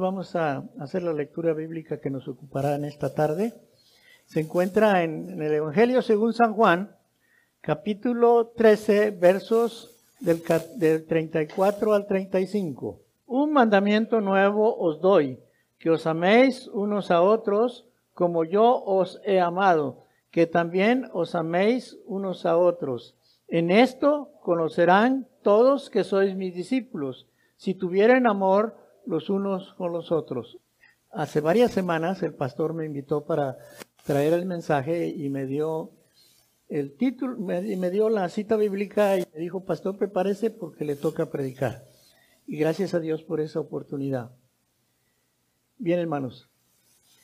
Vamos a hacer la lectura bíblica que nos ocupará en esta tarde. Se encuentra en, el Evangelio según San Juan, capítulo 13, versos del, del 34 al 35. Un mandamiento nuevo os doy, que os améis unos a otros como yo os he amado, que también os améis unos a otros. En esto conocerán todos que sois mis discípulos, si tuvieren amor los unos con los otros. Hace varias semanas el pastor me invitó para traer el mensaje y me dio el título, me, me dio la cita bíblica y me dijo, pastor, prepárese porque le toca predicar. Y gracias a Dios por esa oportunidad. Bien, hermanos,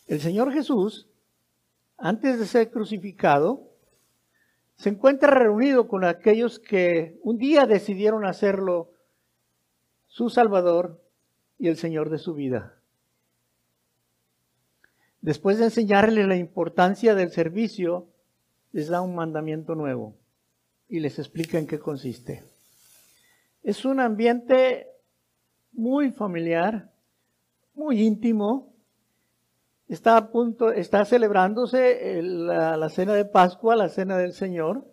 el Señor Jesús, antes de ser crucificado, se encuentra reunido con aquellos que un día decidieron hacerlo su Salvador y el Señor de su vida. Después de enseñarle la importancia del servicio, les da un mandamiento nuevo y les explica en qué consiste. Es un ambiente muy familiar, muy íntimo. Está a punto, está celebrándose la, la cena de Pascua, la cena del Señor.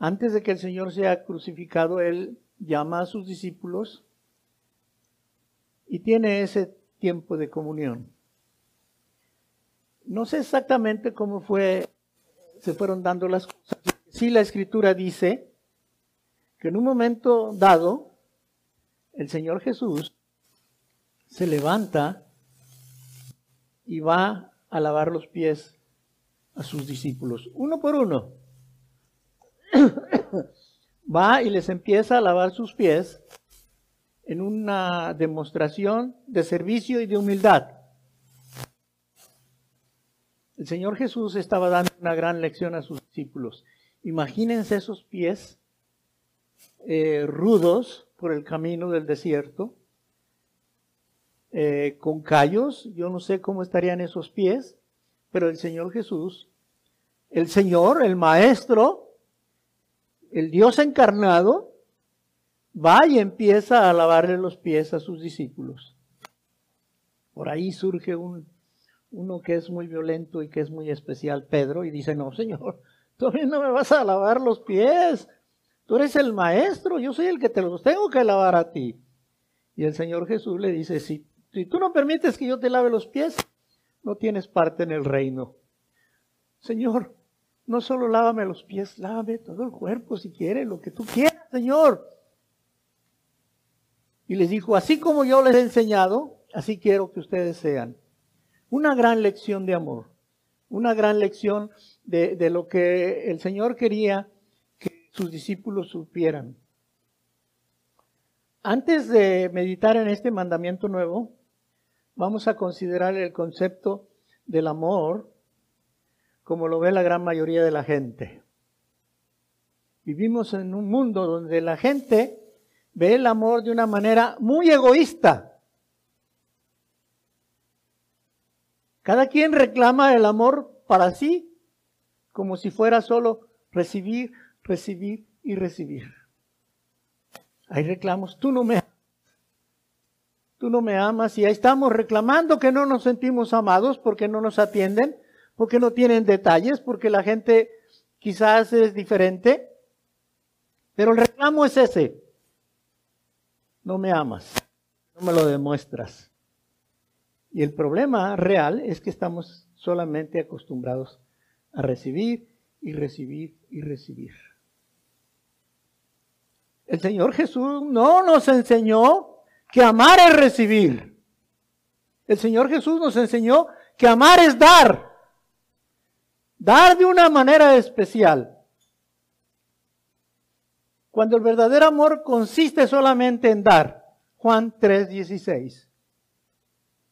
Antes de que el Señor sea crucificado, Él llama a sus discípulos y tiene ese tiempo de comunión. No sé exactamente cómo fue, se fueron dando las cosas. Sí, la escritura dice que en un momento dado, el Señor Jesús se levanta y va a lavar los pies a sus discípulos, uno por uno. va y les empieza a lavar sus pies en una demostración de servicio y de humildad. El Señor Jesús estaba dando una gran lección a sus discípulos. Imagínense esos pies eh, rudos por el camino del desierto, eh, con callos. Yo no sé cómo estarían esos pies, pero el Señor Jesús, el Señor, el Maestro, el Dios encarnado, va y empieza a lavarle los pies a sus discípulos. Por ahí surge un, uno que es muy violento y que es muy especial, Pedro, y dice, no, Señor, tú no me vas a lavar los pies. Tú eres el maestro, yo soy el que te los tengo que lavar a ti. Y el Señor Jesús le dice, si, tú no permites que yo te lave los pies, no tienes parte en el reino. Señor, no solo lávame los pies, lávame todo el cuerpo si quieres, lo que tú quieras, Señor. Y les dijo, así como yo les he enseñado, así quiero que ustedes sean. Una gran lección de amor, una gran lección de, de lo que el Señor quería que sus discípulos supieran. Antes de meditar en este mandamiento nuevo, vamos a considerar el concepto del amor como lo ve la gran mayoría de la gente. Vivimos en un mundo donde la gente ve el amor de una manera muy egoísta. Cada quien reclama el amor para sí, como si fuera solo recibir, recibir y recibir. Hay reclamos, tú no me tú no me amas y ahí estamos reclamando que no nos sentimos amados porque no nos atienden, porque no tienen detalles, porque la gente quizás es diferente. Pero el reclamo es ese no me amas, no me lo demuestras. Y el problema real es que estamos solamente acostumbrados a recibir y recibir y recibir. El Señor Jesús no nos enseñó que amar es recibir. El Señor Jesús nos enseñó que amar es dar. Dar de una manera especial. Cuando el verdadero amor consiste solamente en dar. Juan 3:16.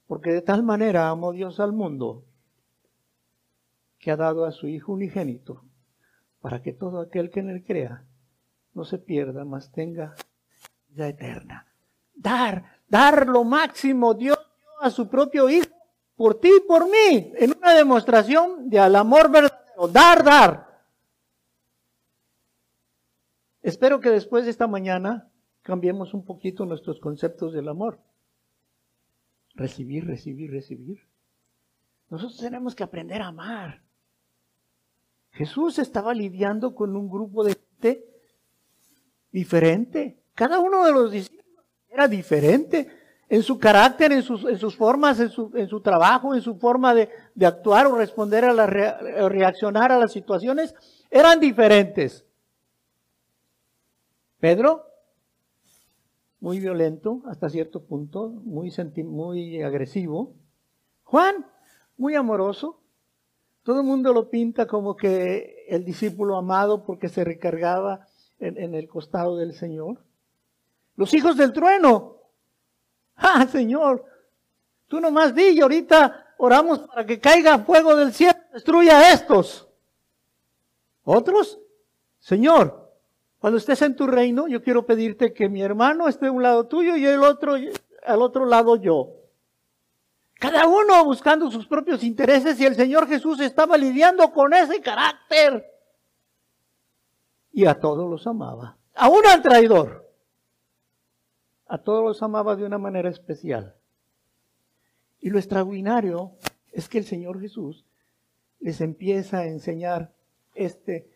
Porque de tal manera amó Dios al mundo que ha dado a su Hijo unigénito para que todo aquel que en él crea no se pierda, mas tenga vida eterna. Dar, dar lo máximo. Dios dio a su propio Hijo por ti y por mí en una demostración de al amor verdadero. Dar, dar. Espero que después de esta mañana cambiemos un poquito nuestros conceptos del amor. recibir, recibir, recibir. Nosotros tenemos que aprender a amar. Jesús estaba lidiando con un grupo de gente diferente. Cada uno de los discípulos era diferente en su carácter, en sus, formas, en su, en su, trabajo, en su forma de, de actuar o responder a la, reaccionar a las situaciones, eran diferentes. Pedro, muy violento hasta cierto punto, muy, muy agresivo. Juan, muy amoroso. Todo el mundo lo pinta como que el discípulo amado porque se recargaba en, en el costado del Señor. Los hijos del trueno, Ah, Señor, tú nomás di y ahorita oramos para que caiga fuego del cielo, destruya a estos. Otros, Señor, cuando estés en tu reino, yo quiero pedirte que mi hermano esté a un lado tuyo y el otro al otro lado yo. Cada uno buscando sus propios intereses y el Señor Jesús estaba lidiando con ese carácter. Y a todos los amaba. Aún al traidor a todos los amaba de una manera especial. Y lo extraordinario es que el Señor Jesús les empieza a enseñar este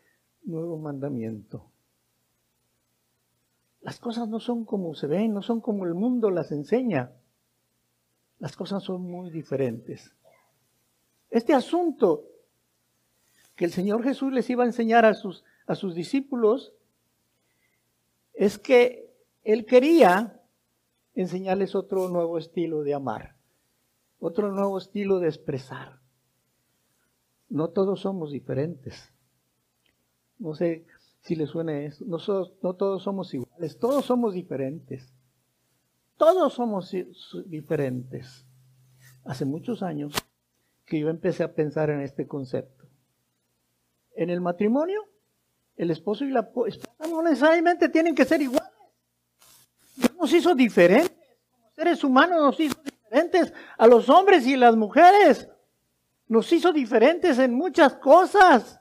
nuevo mandamiento. Las cosas no son como se ven, no son como el mundo las enseña. Las cosas son muy diferentes. Este asunto que el Señor Jesús les iba a enseñar a sus, a sus discípulos es que Él quería enseñarles otro nuevo estilo de amar, otro nuevo estilo de expresar. No todos somos diferentes. No sé si les suena eso. No, no todos somos iguales, todos somos diferentes. Todos somos diferentes. Hace muchos años que yo empecé a pensar en este concepto. En el matrimonio, el esposo y la esposa no necesariamente tienen que ser iguales nos hizo diferentes, como seres humanos nos hizo diferentes a los hombres y las mujeres. Nos hizo diferentes en muchas cosas.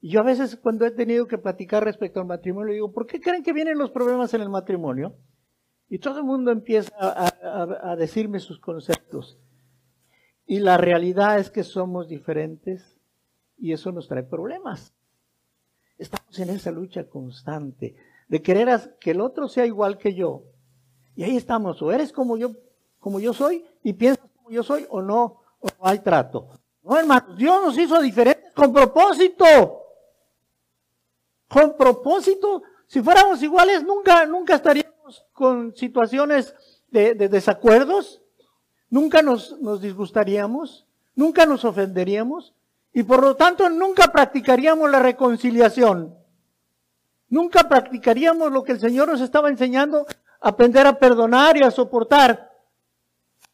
Yo a veces cuando he tenido que platicar respecto al matrimonio, digo, ¿por qué creen que vienen los problemas en el matrimonio? Y todo el mundo empieza a, a decirme sus conceptos. Y la realidad es que somos diferentes y eso nos trae problemas. Estamos en esa lucha constante de querer que el otro sea igual que yo. Y ahí estamos, o eres como yo, como yo soy y piensas como yo soy, o no, o no hay trato. No, hermanos, Dios nos hizo diferentes con propósito. Con propósito. Si fuéramos iguales, nunca, nunca estaríamos con situaciones de, de desacuerdos. Nunca nos, nos disgustaríamos. Nunca nos ofenderíamos. Y por lo tanto, nunca practicaríamos la reconciliación. Nunca practicaríamos lo que el Señor nos estaba enseñando, aprender a perdonar y a soportar.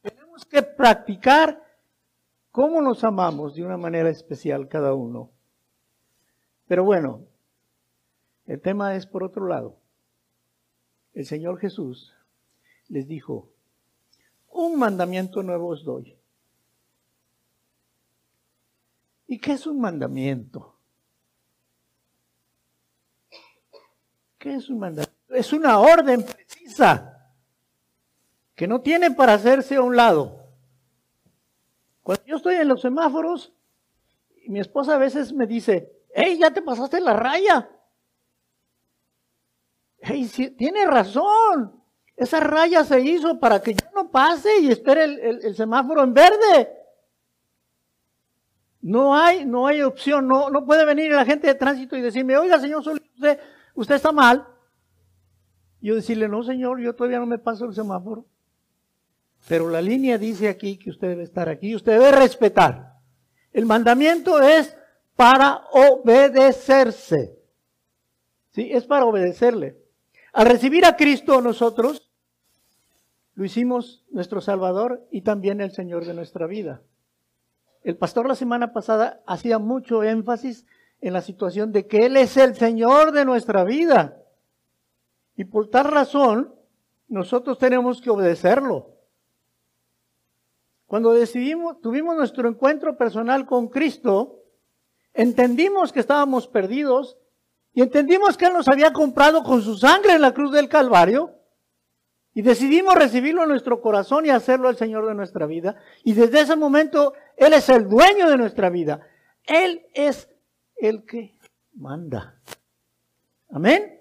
Tenemos que practicar cómo nos amamos de una manera especial cada uno. Pero bueno, el tema es por otro lado. El Señor Jesús les dijo, un mandamiento nuevo os doy. ¿Y qué es un mandamiento? ¿Qué es un mandamiento? Es una orden precisa que no tiene para hacerse a un lado. Cuando yo estoy en los semáforos, mi esposa a veces me dice, hey, ya te pasaste la raya. Hey, tiene razón. Esa raya se hizo para que yo no pase y espere el, semáforo en verde. No hay, no hay opción, no, no puede venir la gente de tránsito y decirme, oiga, señor usted usted está mal. Yo decirle, no señor, yo todavía no me paso el semáforo. Pero la línea dice aquí que usted debe estar aquí, usted debe respetar. El mandamiento es para obedecerse. Sí, es para obedecerle. Al recibir a Cristo nosotros, lo hicimos nuestro Salvador y también el Señor de nuestra vida. El pastor la semana pasada hacía mucho énfasis en la situación de que Él es el Señor de nuestra vida. Y por tal razón, nosotros tenemos que obedecerlo. Cuando decidimos, tuvimos nuestro encuentro personal con Cristo, entendimos que estábamos perdidos y entendimos que Él nos había comprado con su sangre en la cruz del Calvario. Y decidimos recibirlo en nuestro corazón y hacerlo el Señor de nuestra vida. Y desde ese momento Él es el dueño de nuestra vida. Él es el que manda. Amén.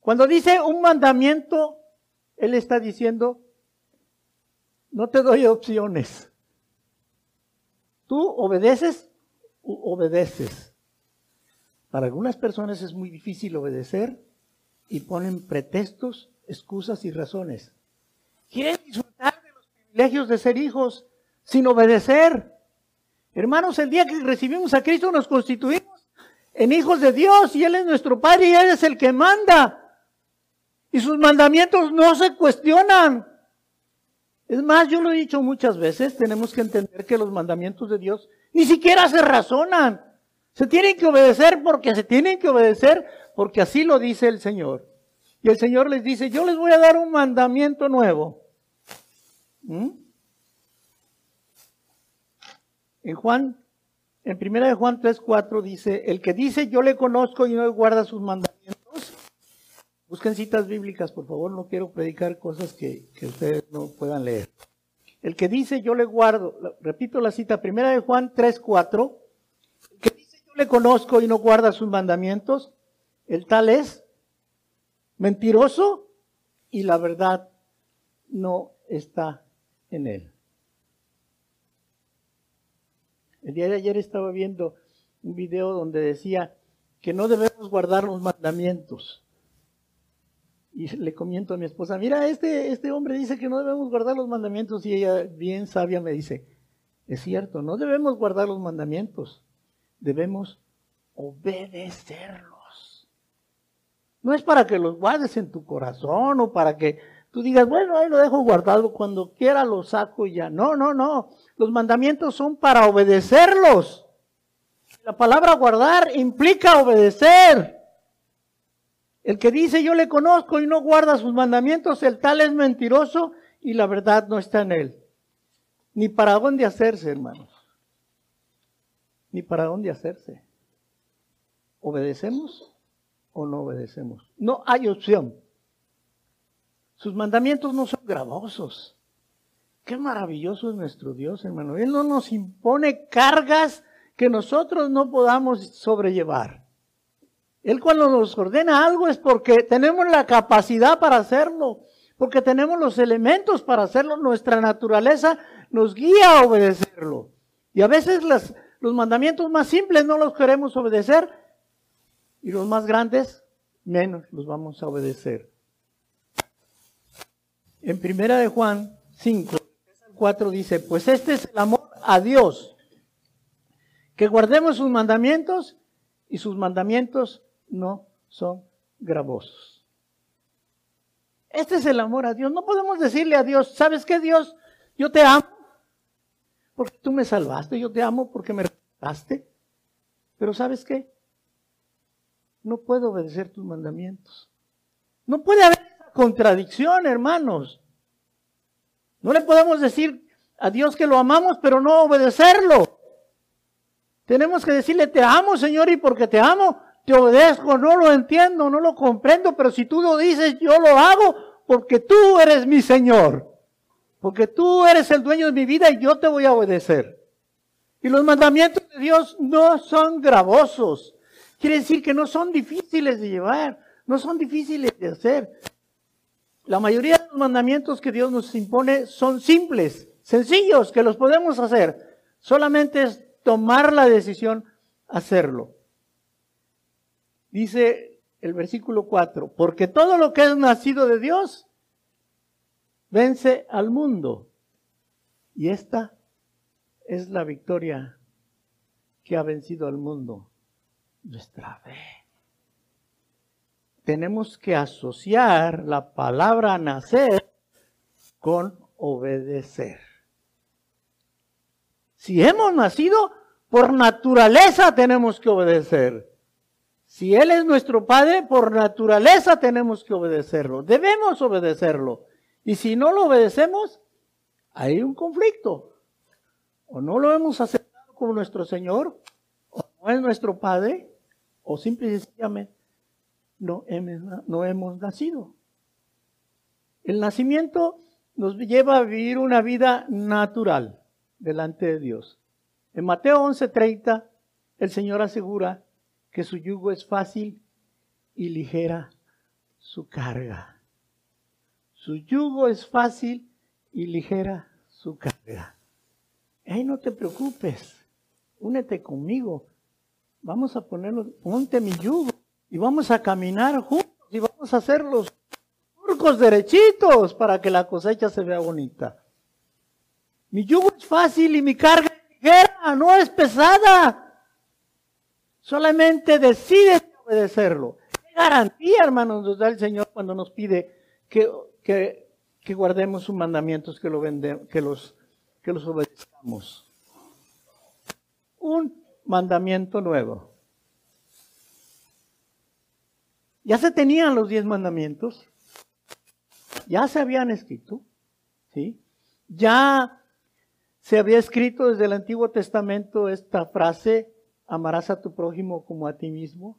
Cuando dice un mandamiento, Él está diciendo, no te doy opciones. Tú obedeces obedeces. Para algunas personas es muy difícil obedecer y ponen pretextos, excusas y razones. Quieren disfrutar de los privilegios de ser hijos sin obedecer. Hermanos, el día que recibimos a Cristo nos constituimos en hijos de Dios y Él es nuestro Padre y Él es el que manda. Y sus mandamientos no se cuestionan. Es más, yo lo he dicho muchas veces, tenemos que entender que los mandamientos de Dios ni siquiera se razonan. Se tienen que obedecer porque se tienen que obedecer porque así lo dice el Señor. Y el Señor les dice, yo les voy a dar un mandamiento nuevo. ¿Mm? En Juan, en primera de Juan 3:4 dice, el que dice yo le conozco y no guarda sus mandamientos. Busquen citas bíblicas, por favor, no quiero predicar cosas que, que ustedes no puedan leer. El que dice yo le guardo, repito la cita, primera de Juan 3:4, el que conozco y no guarda sus mandamientos, el tal es mentiroso y la verdad no está en él. El día de ayer estaba viendo un video donde decía que no debemos guardar los mandamientos. Y le comiento a mi esposa, mira, este, este hombre dice que no debemos guardar los mandamientos y ella bien sabia me dice, es cierto, no debemos guardar los mandamientos, debemos obedecerlos. No es para que los guardes en tu corazón o para que tú digas, bueno, ahí lo dejo guardado, cuando quiera lo saco y ya. No, no, no. Los mandamientos son para obedecerlos. La palabra guardar implica obedecer. El que dice yo le conozco y no guarda sus mandamientos, el tal es mentiroso y la verdad no está en él. Ni para dónde hacerse, hermanos. Ni para dónde hacerse. ¿Obedecemos o no obedecemos? No hay opción. Sus mandamientos no son gravosos. Qué maravilloso es nuestro Dios, hermano. Él no nos impone cargas que nosotros no podamos sobrellevar. Él cuando nos ordena algo es porque tenemos la capacidad para hacerlo, porque tenemos los elementos para hacerlo. Nuestra naturaleza nos guía a obedecerlo. Y a veces los mandamientos más simples no los queremos obedecer y los más grandes menos los vamos a obedecer. En primera de Juan 5, 4 dice, pues este es el amor a Dios, que guardemos sus mandamientos y sus mandamientos no son gravosos. Este es el amor a Dios. No podemos decirle a Dios, ¿sabes qué Dios? Yo te amo porque tú me salvaste, yo te amo porque me rescataste. Pero ¿sabes qué? No puedo obedecer tus mandamientos. No puede haber contradicción, hermanos. No le podemos decir a Dios que lo amamos, pero no obedecerlo. Tenemos que decirle, te amo, Señor, y porque te amo, te obedezco. No lo entiendo, no lo comprendo, pero si tú lo dices, yo lo hago porque tú eres mi Señor. Porque tú eres el dueño de mi vida y yo te voy a obedecer. Y los mandamientos de Dios no son gravosos. Quiere decir que no son difíciles de llevar, no son difíciles de hacer. La mayoría de los mandamientos que Dios nos impone son simples, sencillos, que los podemos hacer. Solamente es tomar la decisión hacerlo. Dice el versículo 4, porque todo lo que es nacido de Dios vence al mundo. Y esta es la victoria que ha vencido al mundo, nuestra fe tenemos que asociar la palabra nacer con obedecer. Si hemos nacido, por naturaleza tenemos que obedecer. Si Él es nuestro Padre, por naturaleza tenemos que obedecerlo. Debemos obedecerlo. Y si no lo obedecemos, hay un conflicto. O no lo hemos aceptado como nuestro Señor, o no es nuestro Padre, o simple y sencillamente no hemos, no hemos nacido. El nacimiento nos lleva a vivir una vida natural delante de Dios. En Mateo 11:30, el Señor asegura que su yugo es fácil y ligera su carga. Su yugo es fácil y ligera su carga. Ay, no te preocupes, únete conmigo. Vamos a ponerlo, ponte mi yugo y vamos a caminar juntos y vamos a hacer los surcos derechitos para que la cosecha se vea bonita. Mi yugo es fácil y mi carga es ligera, no es pesada. Solamente decides obedecerlo. ¿Qué garantía, hermanos, nos da el Señor cuando nos pide que, que, guardemos sus mandamientos, que, lo que, los, que los obedezcamos? Un mandamiento nuevo. Ya se tenían los diez mandamientos, ya se habían escrito, ¿sí? Ya se había escrito desde el Antiguo Testamento esta frase, amarás a tu prójimo como a ti mismo.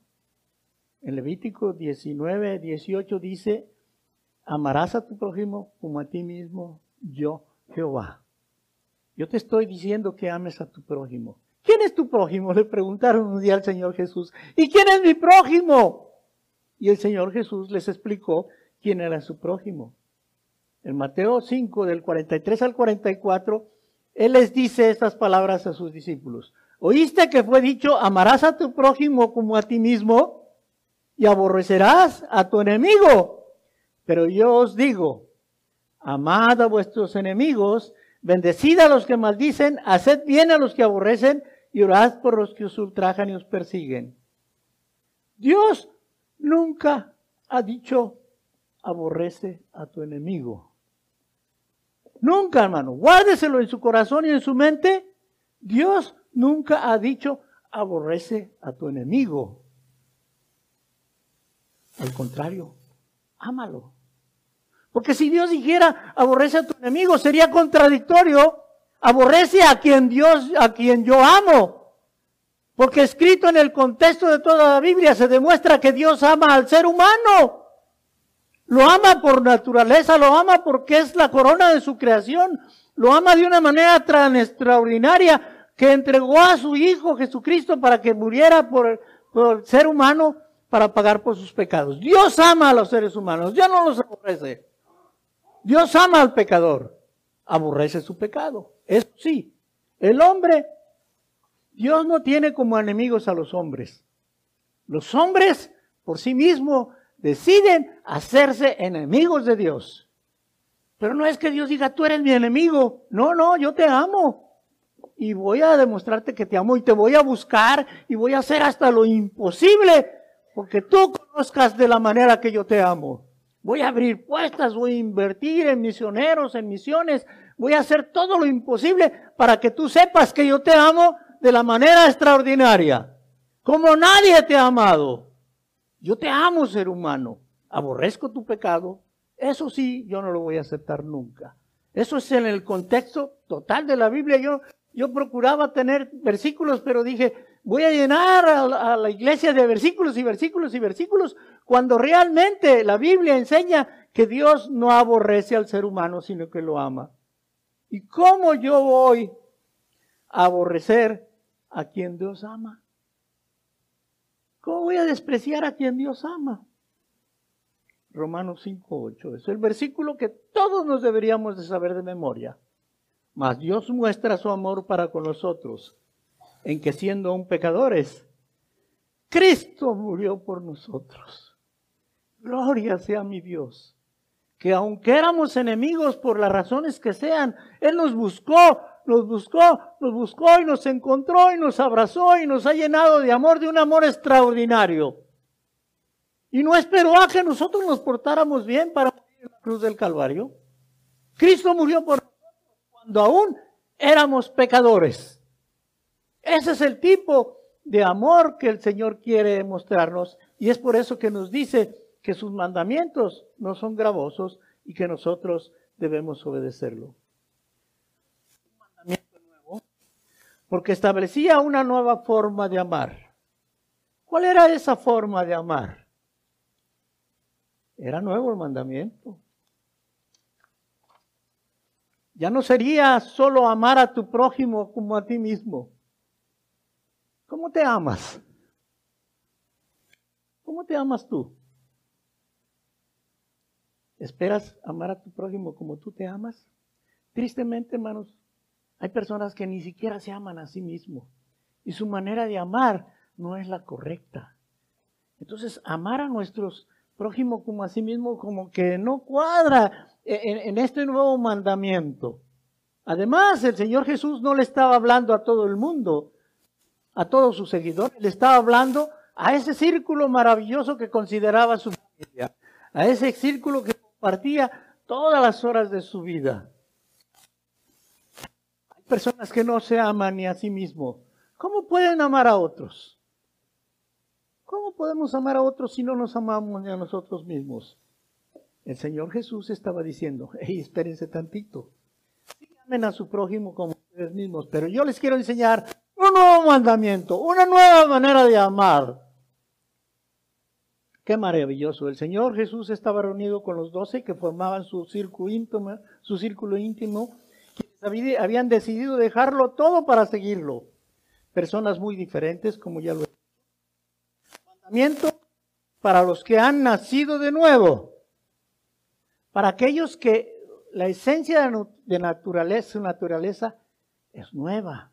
En Levítico 19, 18 dice, amarás a tu prójimo como a ti mismo, yo Jehová. Yo te estoy diciendo que ames a tu prójimo. ¿Quién es tu prójimo? Le preguntaron un día al Señor Jesús. ¿Y quién es mi prójimo? Y el Señor Jesús les explicó quién era su prójimo. En Mateo 5, del 43 al 44, Él les dice estas palabras a sus discípulos. ¿Oíste que fue dicho, amarás a tu prójimo como a ti mismo y aborrecerás a tu enemigo? Pero yo os digo, amad a vuestros enemigos, bendecid a los que maldicen, haced bien a los que aborrecen y orad por los que os ultrajan y os persiguen. Dios nunca ha dicho, aborrece a tu enemigo. Nunca, hermano. Guárdeselo en su corazón y en su mente. Dios nunca ha dicho, aborrece a tu enemigo. Al contrario, ámalo. Porque si Dios dijera, aborrece a tu enemigo, sería contradictorio. Aborrece a quien Dios, a quien yo amo. Porque escrito en el contexto de toda la Biblia se demuestra que Dios ama al ser humano. Lo ama por naturaleza, lo ama porque es la corona de su creación. Lo ama de una manera tan extraordinaria que entregó a su Hijo Jesucristo para que muriera por, el ser humano para pagar por sus pecados. Dios ama a los seres humanos, Dios no los aborrece. Dios ama al pecador, aborrece su pecado. Eso sí, el hombre, Dios no tiene como enemigos a los hombres. Los hombres por sí mismos deciden hacerse enemigos de Dios. Pero no es que Dios diga, tú eres mi enemigo. No, no, yo te amo. Y voy a demostrarte que te amo y te voy a buscar y voy a hacer hasta lo imposible porque tú conozcas de la manera que yo te amo. Voy a abrir puestas, voy a invertir en misioneros, en misiones. Voy a hacer todo lo imposible para que tú sepas que yo te amo de la manera extraordinaria. Como nadie te ha amado. Yo te amo, ser humano. Aborrezco tu pecado. Eso sí, yo no lo voy a aceptar nunca. Eso es en el contexto total de la Biblia. Yo, yo procuraba tener versículos, pero dije, voy a llenar a, la iglesia de versículos y versículos y versículos, cuando realmente la Biblia enseña que Dios no aborrece al ser humano, sino que lo ama. ¿Y cómo yo voy a aborrecer a quien Dios ama? ¿Cómo voy a despreciar a quien Dios ama? Romanos 5.8. Es el versículo que todos nos deberíamos de saber de memoria. Mas Dios muestra su amor para con nosotros, en que siendo aún pecadores, Cristo murió por nosotros. Gloria sea mi Dios, que aunque éramos enemigos por las razones que sean, Él nos buscó, nos buscó, nos buscó y nos encontró y nos abrazó y nos ha llenado de amor, de un amor extraordinario. Y no esperó a que nosotros nos portáramos bien para morir la cruz del Calvario. Cristo murió por nosotros cuando aún éramos pecadores. Ese es el tipo de amor que el Señor quiere mostrarnos y es por eso que nos dice que sus mandamientos no son gravosos y que nosotros debemos obedecerlo. porque establecía una nueva forma de amar. ¿Cuál era esa forma de amar? Era nuevo el mandamiento. Ya no sería solo amar a tu prójimo como a ti mismo. ¿Cómo te amas? ¿Cómo te amas tú? ¿Esperas amar a tu prójimo como tú te amas? Tristemente, hermanos, hay personas que ni siquiera se aman a sí mismos y su manera de amar no es la correcta. Entonces, amar a nuestros prójimos como a sí mismos como que no cuadra en, en este nuevo mandamiento. Además, el Señor Jesús no le estaba hablando a todo el mundo, a todos sus seguidores, le estaba hablando a ese círculo maravilloso que consideraba su familia, a ese círculo que compartía todas las horas de su vida. Hay personas que no se aman ni a sí mismos. ¿Cómo pueden amar a otros? ¿Cómo podemos amar a otros si no nos amamos ni a nosotros mismos? El Señor Jesús estaba diciendo, hey, espérense tantito. amen a su prójimo como ustedes mismos, pero yo les quiero enseñar nuevo mandamiento, una nueva manera de amar. Qué maravilloso. El Señor Jesús estaba reunido con los doce que formaban su círculo íntimo, su círculo íntimo, habían decidido dejarlo todo para seguirlo. Personas muy diferentes, como ya lo he dicho. Mandamiento para los que han nacido de nuevo. Para aquellos que la esencia de naturaleza, su naturaleza es nueva.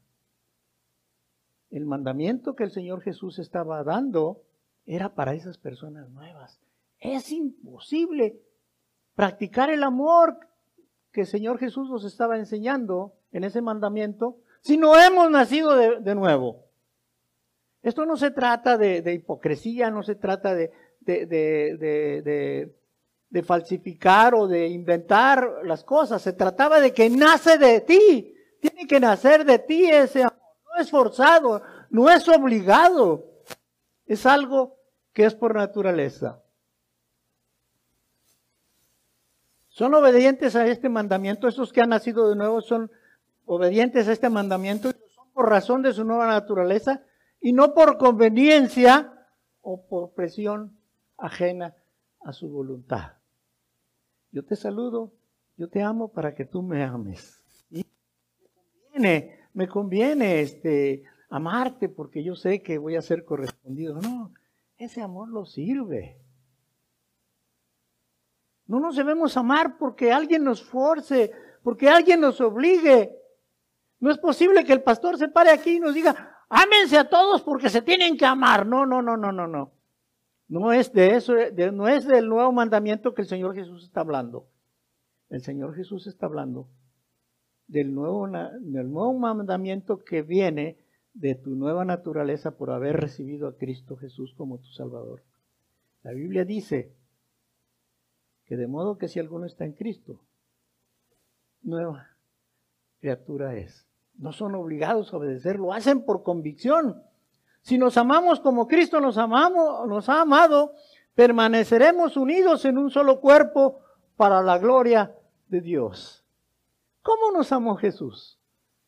El mandamiento que el Señor Jesús estaba dando era para esas personas nuevas. Es imposible practicar el amor que el Señor Jesús nos estaba enseñando en ese mandamiento si no hemos nacido de, nuevo. Esto no se trata de, hipocresía, no se trata de, de falsificar o de inventar las cosas, se trataba de que nace de ti, tiene que nacer de ti ese amor, es forzado, no es obligado, es algo que es por naturaleza. Son obedientes a este mandamiento, estos que han nacido de nuevo son obedientes a este mandamiento, son por razón de su nueva naturaleza y no por conveniencia o por presión ajena a su voluntad. Yo te saludo, yo te amo para que tú me ames. Y me conviene, me conviene este, amarte porque yo sé que voy a ser correspondido. No, ese amor lo sirve. No nos debemos amar porque alguien nos force, porque alguien nos obligue. No es posible que el pastor se pare aquí y nos diga, ámense a todos porque se tienen que amar. No, no, no, no, no, no. No es de eso, no es del nuevo mandamiento que el Señor Jesús está hablando. El Señor Jesús está hablando del nuevo, del nuevo mandamiento que viene de tu nueva naturaleza por haber recibido a Cristo Jesús como tu Salvador. La Biblia dice que de modo que si alguno está en Cristo, nueva criatura es. No son obligados a obedecer, lo hacen por convicción. Si nos amamos como Cristo nos amamos, nos ha amado, permaneceremos unidos en un solo cuerpo para la gloria de Dios. ¿Cómo nos amó Jesús?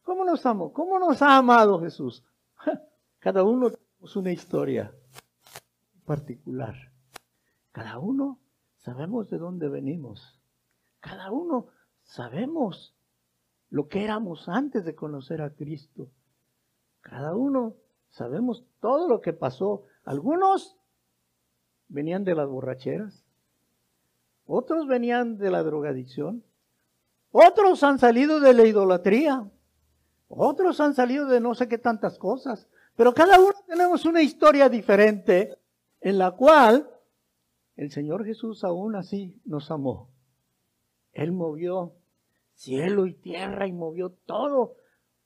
¿Cómo nos amó? ¿Cómo nos ha amado Jesús? Cada uno tenemos una historia particular. Cada uno sabemos de dónde venimos. Cada uno sabemos lo que éramos antes de conocer a Cristo. Cada uno sabemos todo lo que pasó. Algunos venían de las borracheras, otros venían de la drogadicción, otros han salido de la idolatría, otros han salido de no sé qué tantas cosas. Pero cada uno tenemos una historia diferente en la cual el Señor Jesús aún así nos amó. Él movió cielo y tierra y movió todo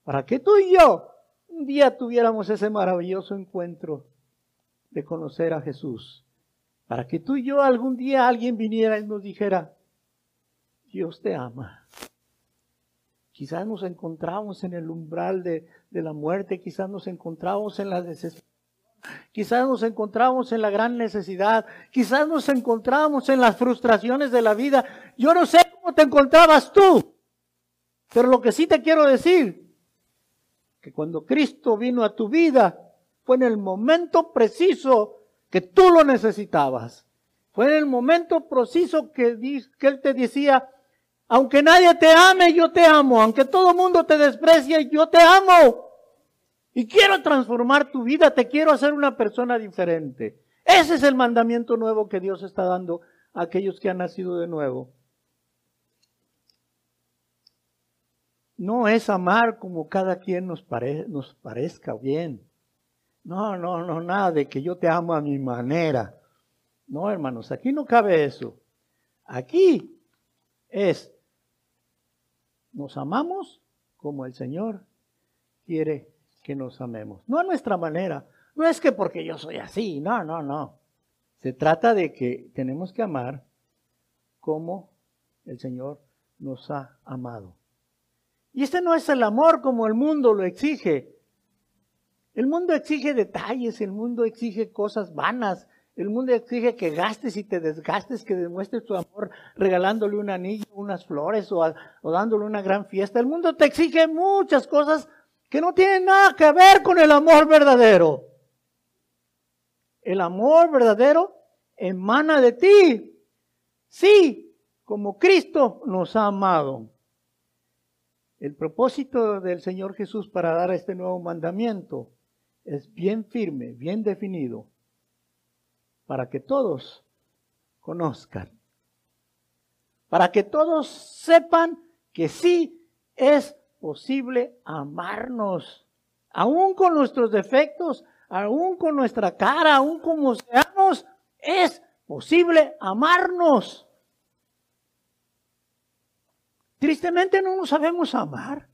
para que tú y yo un día tuviéramos ese maravilloso encuentro de conocer a Jesús. Para que tú y yo algún día alguien viniera y nos dijera, Dios te ama. Quizás nos encontramos en el umbral de, la muerte, quizás nos encontramos en la desesperación, quizás nos encontramos en la gran necesidad, quizás nos encontramos en las frustraciones de la vida. Yo no sé cómo te encontrabas tú, pero lo que sí te quiero decir, que cuando Cristo vino a tu vida, fue en el momento preciso que tú lo necesitabas. Fue en el momento preciso que, que Él te decía, Aunque nadie te ame, yo te amo. Aunque todo mundo te desprecie, yo te amo. Y quiero transformar tu vida, te quiero hacer una persona diferente. Ese es el mandamiento nuevo que Dios está dando a aquellos que han nacido de nuevo. No es amar como cada quien nos, nos parezca bien. No, no, no, nada de que yo te amo a mi manera. No, hermanos, aquí no cabe eso. Aquí es, nos amamos como el Señor quiere que nos amemos. No a nuestra manera. No es que porque yo soy así. No, no, no. Se trata de que tenemos que amar como el Señor nos ha amado. Y este no es el amor como el mundo lo exige. El mundo exige detalles, el mundo exige cosas vanas, el mundo exige que gastes y te desgastes, que demuestres tu amor regalándole un anillo, unas flores o, o, dándole una gran fiesta. El mundo te exige muchas cosas que no tienen nada que ver con el amor verdadero. El amor verdadero emana de ti. Sí, como Cristo nos ha amado. El propósito del Señor Jesús para dar este nuevo mandamiento es bien firme, bien definido, para que todos conozcan, para que todos sepan que sí es posible amarnos, aún con nuestros defectos, aún con nuestra cara, aún como seamos, es posible amarnos. Tristemente no nos sabemos amar.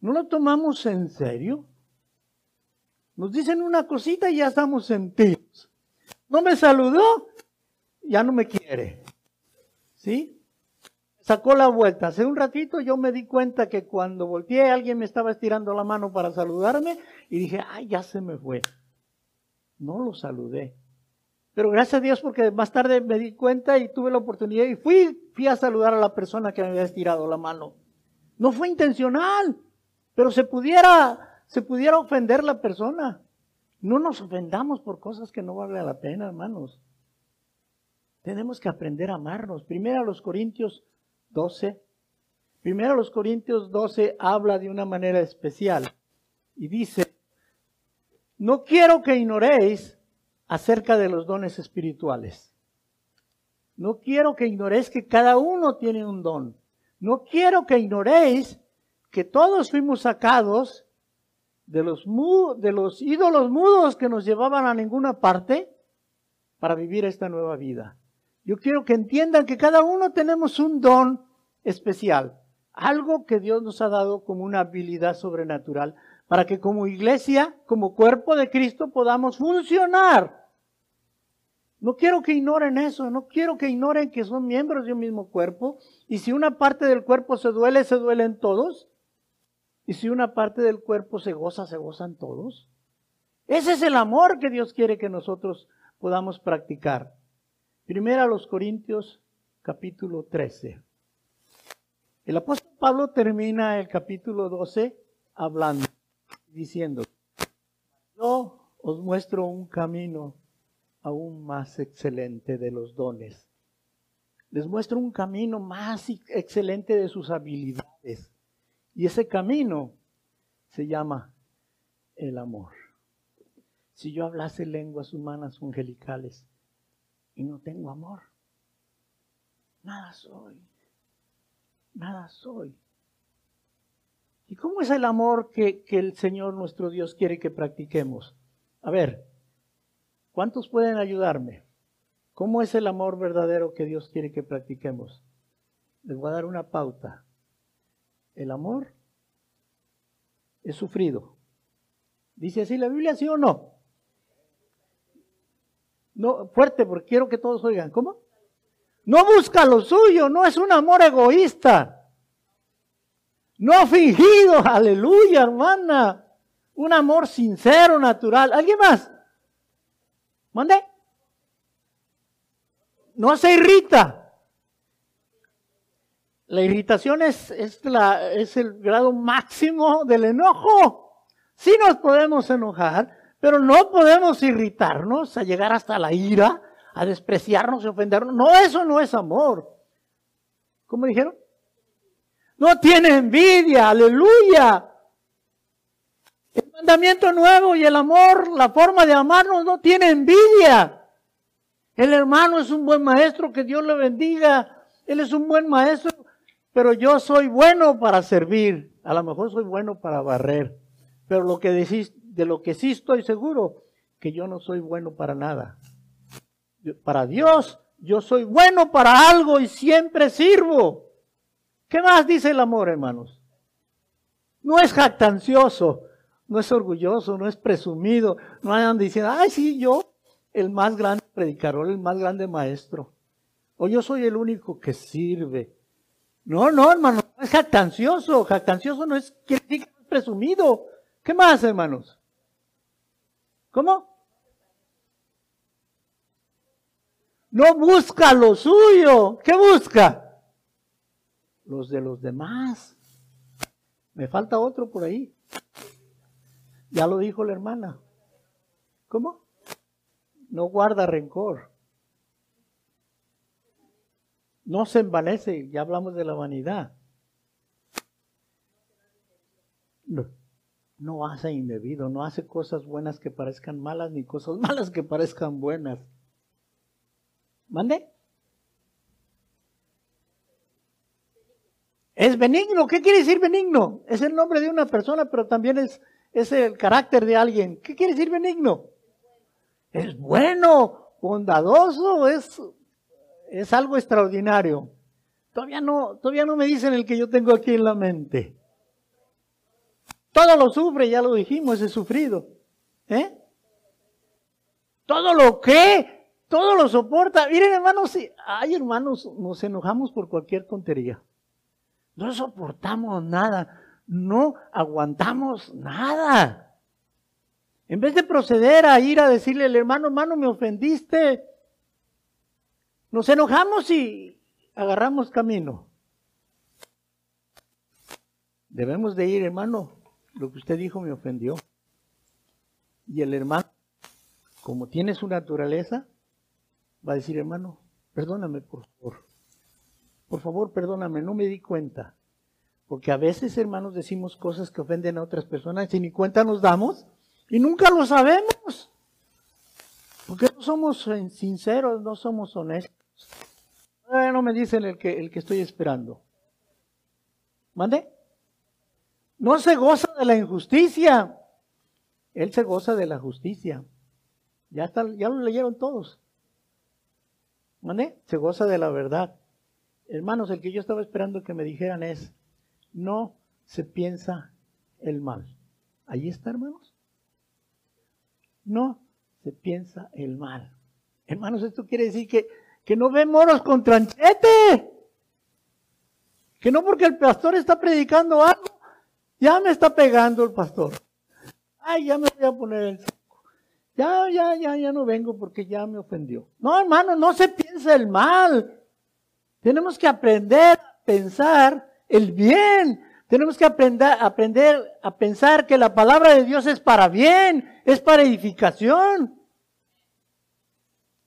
No lo tomamos en serio. Nos dicen una cosita y ya estamos sentidos. No me saludó, ya no me quiere. ¿Sí? Sacó la vuelta. Hace un ratito yo me di cuenta que cuando volteé alguien me estaba estirando la mano para saludarme y dije, ay, ya se me fue. No lo saludé. Pero gracias a Dios porque más tarde me di cuenta y tuve la oportunidad y fui, fui a saludar a la persona que me había estirado la mano. No fue intencional, pero se pudiera, se pudiera ofender la persona. No nos ofendamos por cosas que no valen la pena, hermanos. Tenemos que aprender a amarnos. Primero a los Corintios 12. Primero a los Corintios 12 habla de una manera especial y dice, no quiero que ignoréis acerca de los dones espirituales. No quiero que ignoréis que cada uno tiene un don. No quiero que ignoréis que todos fuimos sacados de los, de los ídolos mudos que nos llevaban a ninguna parte para vivir esta nueva vida. Yo quiero que entiendan que cada uno tenemos un don especial, algo que Dios nos ha dado como una habilidad sobrenatural para que como iglesia, como cuerpo de Cristo, podamos funcionar. No quiero que ignoren eso, no quiero que ignoren que son miembros de un mismo cuerpo y si una parte del cuerpo se duele, se duelen todos. Y si una parte del cuerpo se goza, se gozan todos. Ese es el amor que Dios quiere que nosotros podamos practicar. Primero a los Corintios capítulo 13. El apóstol Pablo termina el capítulo 12 hablando diciendo, yo os muestro un camino aún más excelente de los dones. Les muestro un camino más excelente de sus habilidades. Y ese camino se llama el amor. Si yo hablase lenguas humanas angelicales y no tengo amor, nada soy. Nada soy. ¿Y cómo es el amor que, el Señor nuestro Dios quiere que practiquemos? A ver, ¿cuántos pueden ayudarme? ¿Cómo es el amor verdadero que Dios quiere que practiquemos? Les voy a dar una pauta. El amor es sufrido. ¿Dice así la Biblia, sí o no? No, fuerte, porque quiero que todos oigan. ¿Cómo? No busca lo suyo, no es un amor egoísta. No fingido, aleluya, hermana. Un amor sincero, natural. ¿Alguien más? ¿Mande? No se irrita. La irritación es, es, la, es el grado máximo del enojo. Sí nos podemos enojar, pero no podemos irritarnos a llegar hasta la ira, a despreciarnos y ofendernos. No, eso no es amor. ¿Cómo dijeron? No tiene envidia, aleluya. El mandamiento nuevo y el amor, la forma de amarnos no tiene envidia. El hermano es un buen maestro, que Dios le bendiga. Él es un buen maestro, pero yo soy bueno para servir. A lo mejor soy bueno para barrer. Pero lo que decís, de lo que sí estoy seguro, que yo no soy bueno para nada. Para Dios, yo soy bueno para algo y siempre sirvo. ¿Qué más dice el amor, hermanos? No es jactancioso, no es orgulloso, no es presumido, no andan diciendo, ay, sí, yo el más grande predicador, el más grande maestro. O yo soy el único que sirve. No, no, hermano, no es jactancioso. Jactancioso no es que es presumido. ¿Qué más, hermanos? ¿Cómo? No busca lo suyo. ¿Qué busca? Los de los demás. Me falta otro por ahí. Ya lo dijo la hermana. ¿Cómo? no guarda rencor. No se envanece, ya hablamos de la vanidad. No, no hace indebido, no hace cosas buenas que parezcan malas, ni cosas malas que parezcan buenas. ¿Mande? Es benigno. ¿Qué quiere decir benigno? Es el nombre de una persona, pero también es, es el carácter de alguien. ¿Qué quiere decir benigno? es bueno, bondadoso, es, es algo extraordinario. Todavía no, todavía no me dicen el que yo tengo aquí en la mente. Todo lo sufre, ya lo dijimos, es sufrido. ¿Eh? Todo lo que, todo lo soporta. Miren, hermanos, ay, hermanos, nos enojamos por cualquier tontería. No soportamos nada, no aguantamos nada. En vez de proceder a ir a decirle al hermano, hermano, me ofendiste, nos enojamos y agarramos camino. Debemos de ir, hermano, lo que usted dijo me ofendió. Y el hermano, como tiene su naturaleza, va a decir, hermano, perdóname por favor. Por favor, perdóname, no me di cuenta. Porque a veces, hermanos, decimos cosas que ofenden a otras personas y ni cuenta nos damos. Y nunca lo sabemos. Porque no somos sinceros, no somos honestos. no me dicen el que, el que estoy esperando. ¿Mande? No se goza de la injusticia. Él se goza de la justicia. Ya, está, ya lo leyeron todos. ¿Mande? Se goza de la verdad. Hermanos, el que yo estaba esperando que me dijeran es, no se piensa el mal. Ahí está, hermanos no se piensa el mal. Hermanos, esto quiere decir que, que no ve moros con tranchete. Que no porque el pastor está predicando algo, ya me está pegando el pastor. Ay, ya me voy a poner el saco. Ya, ya, ya, ya no vengo porque ya me ofendió. No, hermano, no se piensa el mal. Tenemos que aprender a pensar el bien. Tenemos que aprender, aprender a pensar que la palabra de Dios es para bien, es para edificación.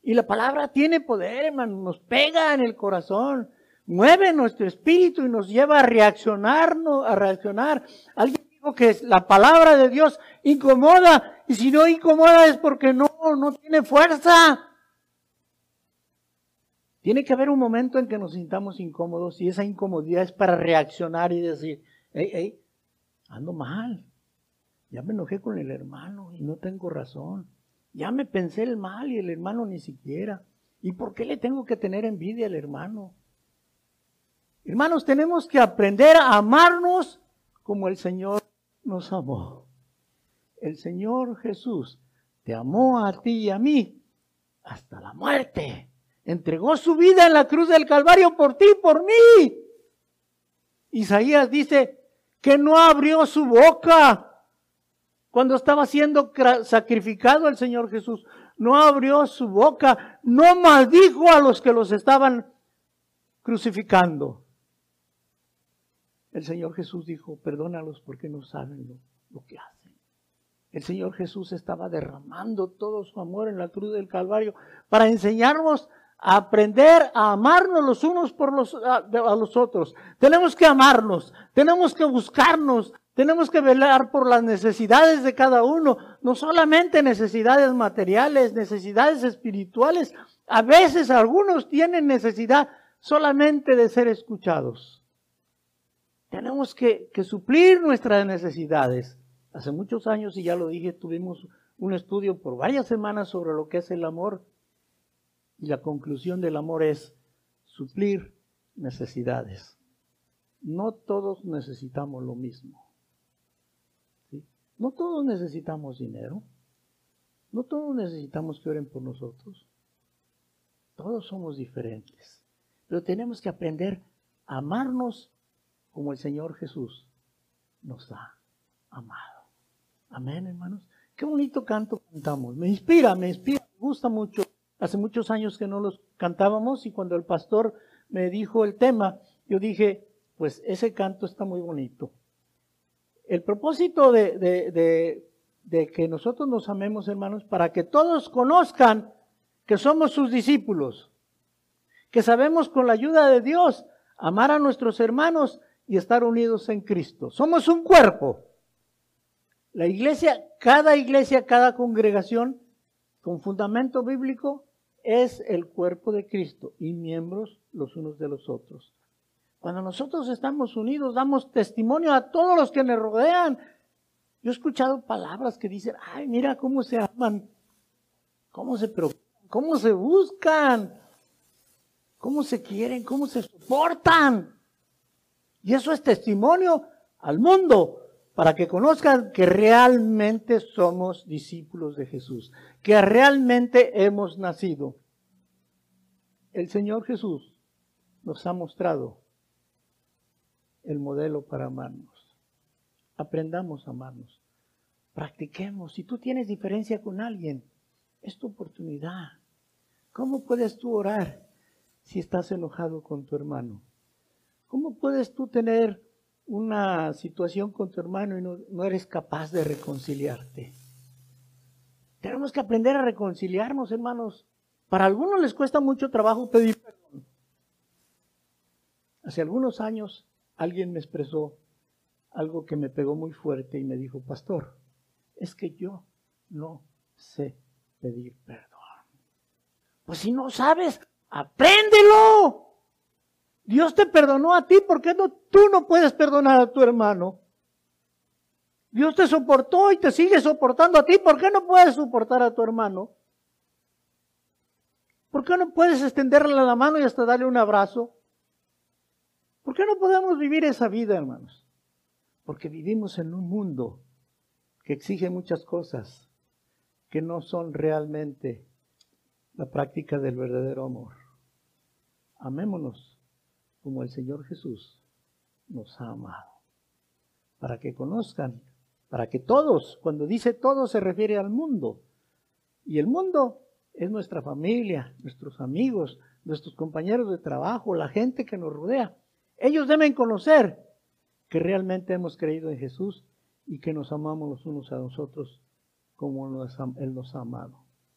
Y la palabra tiene poder, hermano, nos pega en el corazón, mueve nuestro espíritu y nos lleva a reaccionarnos, a reaccionar. Alguien dijo que la palabra de Dios incomoda, y si no incomoda es porque no, no tiene fuerza. Tiene que haber un momento en que nos sintamos incómodos y esa incomodidad es para reaccionar y decir, hey, hey, ando mal. Ya me enojé con el hermano y no tengo razón. Ya me pensé el mal y el hermano ni siquiera. ¿Y por qué le tengo que tener envidia al hermano? Hermanos, tenemos que aprender a amarnos como el Señor nos amó. El Señor Jesús te amó a ti y a mí hasta la muerte entregó su vida en la cruz del Calvario por ti, por mí. Isaías dice que no abrió su boca cuando estaba siendo sacrificado el Señor Jesús. No abrió su boca, no maldijo a los que los estaban crucificando. El Señor Jesús dijo, perdónalos porque no saben lo, lo que hacen. El Señor Jesús estaba derramando todo su amor en la cruz del Calvario para enseñarnos aprender a amarnos los unos por los, a, a los otros. Tenemos que amarnos, tenemos que buscarnos, tenemos que velar por las necesidades de cada uno, no solamente necesidades materiales, necesidades espirituales. A veces algunos tienen necesidad solamente de ser escuchados. Tenemos que, suplir nuestras necesidades. Hace muchos años, y ya lo dije, tuvimos un estudio por varias semanas sobre lo que es el amor y la conclusión del amor es suplir necesidades. No todos necesitamos lo mismo. No todos necesitamos dinero. No todos necesitamos que oren por nosotros. Todos somos diferentes. Pero tenemos que aprender a amarnos como el Señor Jesús nos ha amado. Amén, hermanos. Qué bonito canto cantamos. Me inspira, me inspira, me gusta mucho. Hace muchos años que no los cantábamos y cuando el pastor me dijo el tema, yo dije, pues ese canto está muy bonito. El propósito de, de, que nosotros nos amemos, hermanos, para que todos conozcan que somos sus discípulos, que sabemos con la ayuda de Dios amar a nuestros hermanos y estar unidos en Cristo. Somos un cuerpo. La iglesia, cada iglesia, cada congregación con fundamento bíblico es el cuerpo de Cristo y miembros los unos de los otros. Cuando nosotros estamos unidos, damos testimonio a todos los que nos rodean. Yo he escuchado palabras que dicen, ay, mira cómo se aman, cómo se preocupan, cómo se buscan, cómo se quieren, cómo se soportan. Y eso es testimonio al mundo para que conozcan que realmente somos discípulos de Jesús, que realmente hemos nacido. El Señor Jesús nos ha mostrado el modelo para amarnos. Aprendamos a amarnos. Practiquemos. Si tú tienes diferencia con alguien, es tu oportunidad. ¿Cómo puedes tú orar si estás enojado con tu hermano? ¿Cómo puedes tú tener una situación con tu hermano y no, eres capaz de reconciliarte. Tenemos que aprender a reconciliarnos, hermanos. Para algunos les cuesta mucho trabajo pedir perdón. Hace algunos años alguien me expresó algo que me pegó muy fuerte y me dijo, pastor, es que yo no sé pedir perdón. Pues si no sabes, apréndelo. Dios te perdonó a ti, ¿por qué no, tú no puedes perdonar a tu hermano? Dios te soportó y te sigue soportando a ti, ¿por qué no puedes soportar a tu hermano? ¿Por qué no puedes extenderle la mano y hasta darle un abrazo? ¿Por qué no podemos vivir esa vida, hermanos? Porque vivimos en un mundo que exige muchas cosas que no son realmente la práctica del verdadero amor. Amémonos como el Señor Jesús nos ha amado. Para que conozcan, para que todos, cuando dice todos se refiere al mundo. Y el mundo es nuestra familia, nuestros amigos, nuestros compañeros de trabajo, la gente que nos rodea. Ellos deben conocer que realmente hemos creído en Jesús y que nos amamos los unos a nosotros como Él nos ha amado.